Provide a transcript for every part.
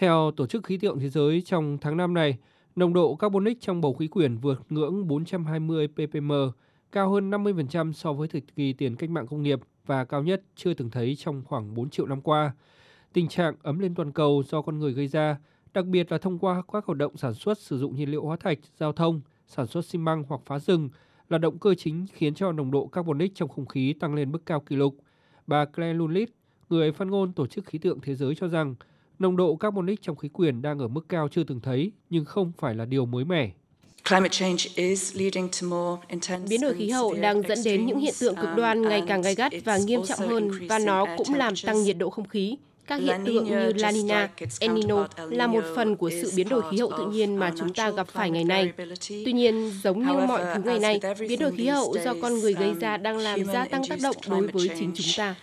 Theo Tổ chức Khí tượng Thế giới, trong tháng 5 này, nồng độ carbonic trong bầu khí quyển vượt ngưỡng 420 ppm, cao hơn 50% so với thời kỳ tiền cách mạng công nghiệp và cao nhất chưa từng thấy trong khoảng 4 triệu năm qua. Tình trạng ấm lên toàn cầu do con người gây ra, đặc biệt là thông qua các hoạt động sản xuất sử dụng nhiên liệu hóa thạch, giao thông, sản xuất xi măng hoặc phá rừng, là động cơ chính khiến cho nồng độ carbonic trong không khí tăng lên mức cao kỷ lục. Bà Claire Lulit, người phát ngôn Tổ chức Khí tượng Thế giới cho rằng, nồng độ carbonic trong khí quyển đang ở mức cao chưa từng thấy, nhưng không phải là điều mới mẻ. Biến đổi khí hậu đang dẫn đến những hiện tượng cực đoan ngày càng gai gắt và nghiêm trọng hơn và nó cũng làm tăng nhiệt độ không khí. Các hiện tượng như La Nina, El Nino là một phần của sự biến đổi khí hậu tự nhiên mà chúng ta gặp phải ngày nay. Tuy nhiên, giống như mọi thứ ngày nay, biến đổi khí hậu do con người gây ra đang làm gia tăng tác động đối với chính chúng ta.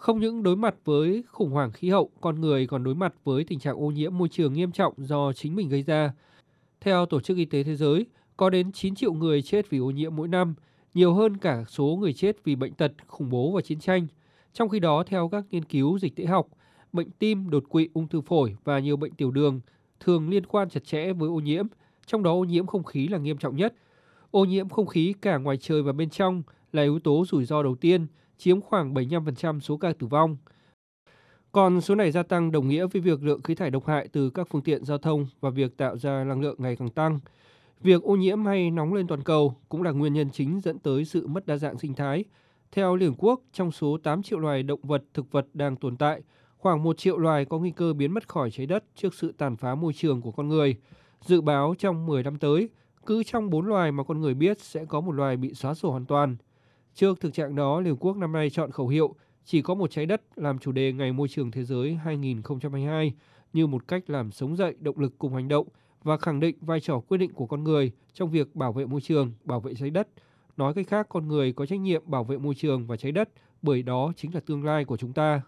Không những đối mặt với khủng hoảng khí hậu, con người còn đối mặt với tình trạng ô nhiễm môi trường nghiêm trọng do chính mình gây ra. Theo Tổ chức Y tế Thế giới, có đến 9 triệu người chết vì ô nhiễm mỗi năm, nhiều hơn cả số người chết vì bệnh tật, khủng bố và chiến tranh. Trong khi đó, theo các nghiên cứu dịch tễ học, bệnh tim, đột quỵ, ung thư phổi và nhiều bệnh tiểu đường thường liên quan chặt chẽ với ô nhiễm, trong đó ô nhiễm không khí là nghiêm trọng nhất. Ô nhiễm không khí cả ngoài trời và bên trong là yếu tố rủi ro đầu tiên, chiếm khoảng 75% số ca tử vong. Còn số này gia tăng đồng nghĩa với việc lượng khí thải độc hại từ các phương tiện giao thông và việc tạo ra năng lượng ngày càng tăng. Việc ô nhiễm hay nóng lên toàn cầu cũng là nguyên nhân chính dẫn tới sự mất đa dạng sinh thái. Theo Liên Quốc, trong số 8 triệu loài động vật, thực vật đang tồn tại, khoảng 1 triệu loài có nguy cơ biến mất khỏi trái đất trước sự tàn phá môi trường của con người. Dự báo trong 10 năm tới, cứ trong 4 loài mà con người biết sẽ có một loài bị xóa sổ hoàn toàn – Trước thực trạng đó, Liên Hợp Quốc năm nay chọn khẩu hiệu chỉ có một trái đất làm chủ đề Ngày Môi trường Thế giới 2022 như một cách làm sống dậy động lực cùng hành động và khẳng định vai trò quyết định của con người trong việc bảo vệ môi trường, bảo vệ trái đất. Nói cách khác, con người có trách nhiệm bảo vệ môi trường và trái đất bởi đó chính là tương lai của chúng ta.